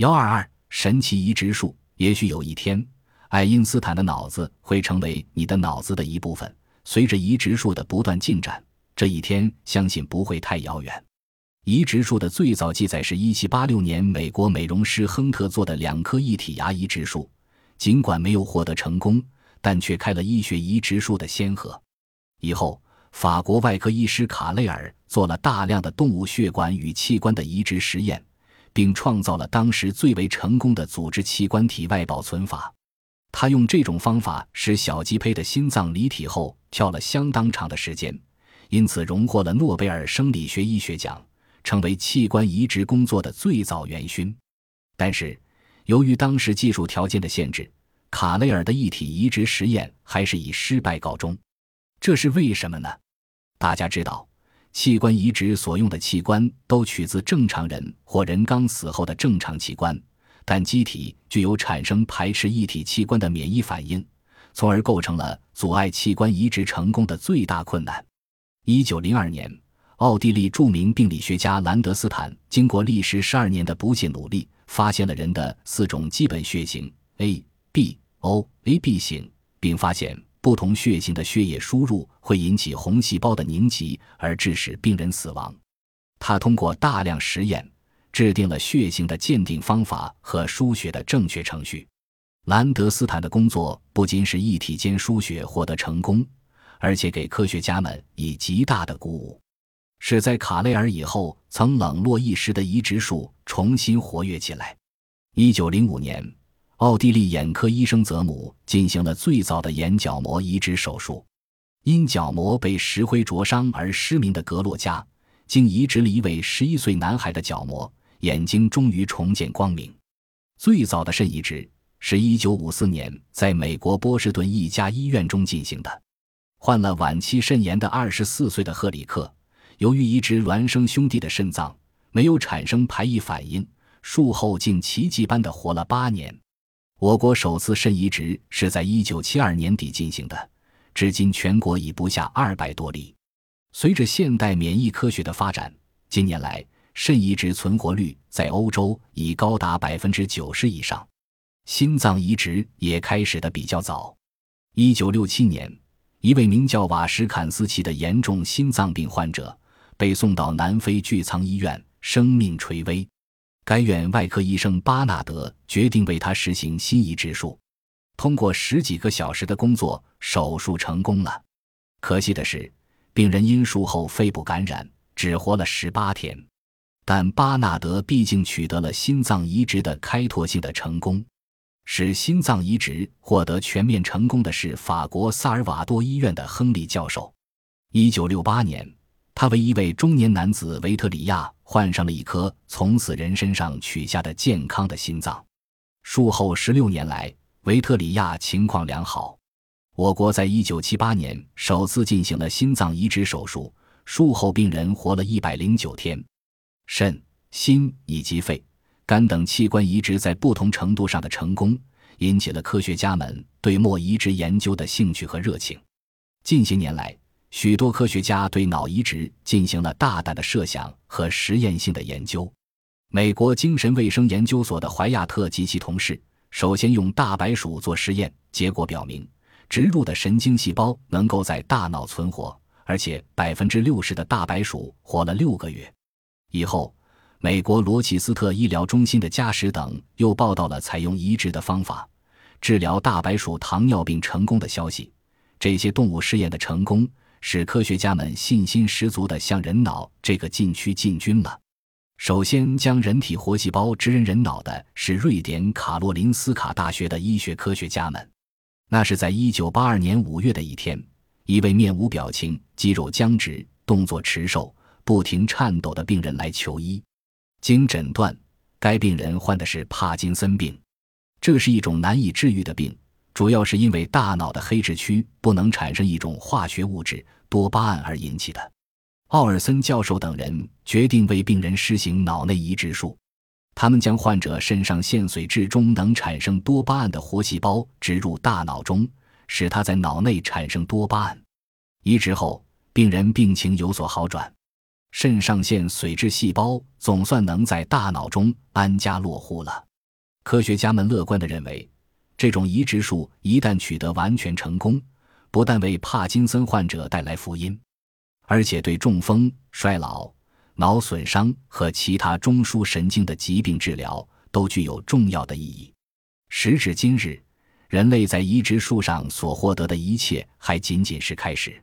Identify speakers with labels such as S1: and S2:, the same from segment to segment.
S1: 幺二二神奇移植术，也许有一天，爱因斯坦的脑子会成为你的脑子的一部分。随着移植术的不断进展，这一天相信不会太遥远。移植术的最早记载是一七八六年，美国美容师亨特做的两颗一体牙移植术，尽管没有获得成功，但却开了医学移植术的先河。以后，法国外科医师卡雷尔做了大量的动物血管与器官的移植实验，并创造了当时最为成功的组织器官体外保存法。他用这种方法使小鸡胚的心脏离体后跳了相当长的时间，因此荣获了诺贝尔生理学医学奖。成为器官移植工作的最早元勋，但是由于当时技术条件的限制，卡雷尔的一体移植实验还是以失败告终。这是为什么呢？大家知道，器官移植所用的器官都取自正常人或人刚死后的正常器官，但机体具有产生排斥异体器官的免疫反应，从而构成了阻碍器官移植成功的最大困难。一九零二年。奥地利著名病理学家兰德斯坦经过历时十二年的不懈努力，发现了人的四种基本血型 A、B、O、AB 型，并发现不同血型的血液输入会引起红细胞的凝集，而致使病人死亡。他通过大量实验，制定了血型的鉴定方法和输血的正确程序。兰德斯坦的工作不仅使一体间输血获得成功，而且给科学家们以极大的鼓舞。使在卡雷尔以后曾冷落一时的移植术重新活跃起来。一九零五年，奥地利眼科医生泽姆进行了最早的眼角膜移植手术。因角膜被石灰灼伤而失明的格洛加，经移植了一位十一岁男孩的角膜，眼睛终于重见光明。最早的肾移植是一九五四年在美国波士顿一家医院中进行的。患了晚期肾炎的二十四岁的赫里克。由于移植孪生兄弟的肾脏没有产生排异反应，术后竟奇迹般的活了八年。我国首次肾移植是在一九七二年底进行的，至今全国已不下二百多例。随着现代免疫科学的发展，近年来肾移植存活率在欧洲已高达百分之九十以上。心脏移植也开始的比较早，一九六七年，一位名叫瓦什坎斯奇的严重心脏病患者。被送到南非巨仓医院，生命垂危。该院外科医生巴纳德决定为他实行心移植术。通过十几个小时的工作，手术成功了。可惜的是，病人因术后肺部感染，只活了十八天。但巴纳德毕竟取得了心脏移植的开拓性的成功。使心脏移植获得全面成功的是法国萨尔瓦多医院的亨利教授。一九六八年。他为一位中年男子维特里亚换上了一颗从死人身上取下的健康的心脏。术后十六年来，维特里亚情况良好。我国在一九七八年首次进行了心脏移植手术，术后病人活了一百零九天。肾、心以及肺、肝等器官移植在不同程度上的成功，引起了科学家们对末移植研究的兴趣和热情。近些年来，许多科学家对脑移植进行了大胆的设想和实验性的研究。美国精神卫生研究所的怀亚特及其同事首先用大白鼠做实验，结果表明，植入的神经细胞能够在大脑存活，而且百分之六十的大白鼠活了六个月。以后，美国罗切斯特医疗中心的加什等又报道了采用移植的方法治疗大白鼠糖尿病成功的消息。这些动物试验的成功。使科学家们信心十足地向人脑这个禁区进军了。首先将人体活细胞植入人脑的是瑞典卡洛林斯卡大学的医学科学家们。那是在一九八二年五月的一天，一位面无表情、肌肉僵直、动作迟瘦、不停颤抖的病人来求医。经诊断，该病人患的是帕金森病，这是一种难以治愈的病。主要是因为大脑的黑质区不能产生一种化学物质多巴胺而引起的。奥尔森教授等人决定为病人施行脑内移植术，他们将患者肾上腺髓质中能产生多巴胺的活细胞植入大脑中，使他在脑内产生多巴胺。移植后，病人病情有所好转，肾上腺髓质细胞总算能在大脑中安家落户了。科学家们乐观地认为，这种移植术一旦取得完全成功，不但为帕金森患者带来福音，而且对中风、衰老、脑损伤和其他中枢神经的疾病治疗都具有重要的意义。时至今日，人类在移植术上所获得的一切还仅仅是开始。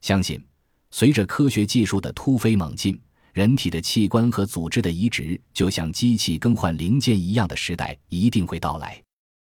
S1: 相信，随着科学技术的突飞猛进，人体的器官和组织的移植就像机器更换零件一样的时代一定会到来。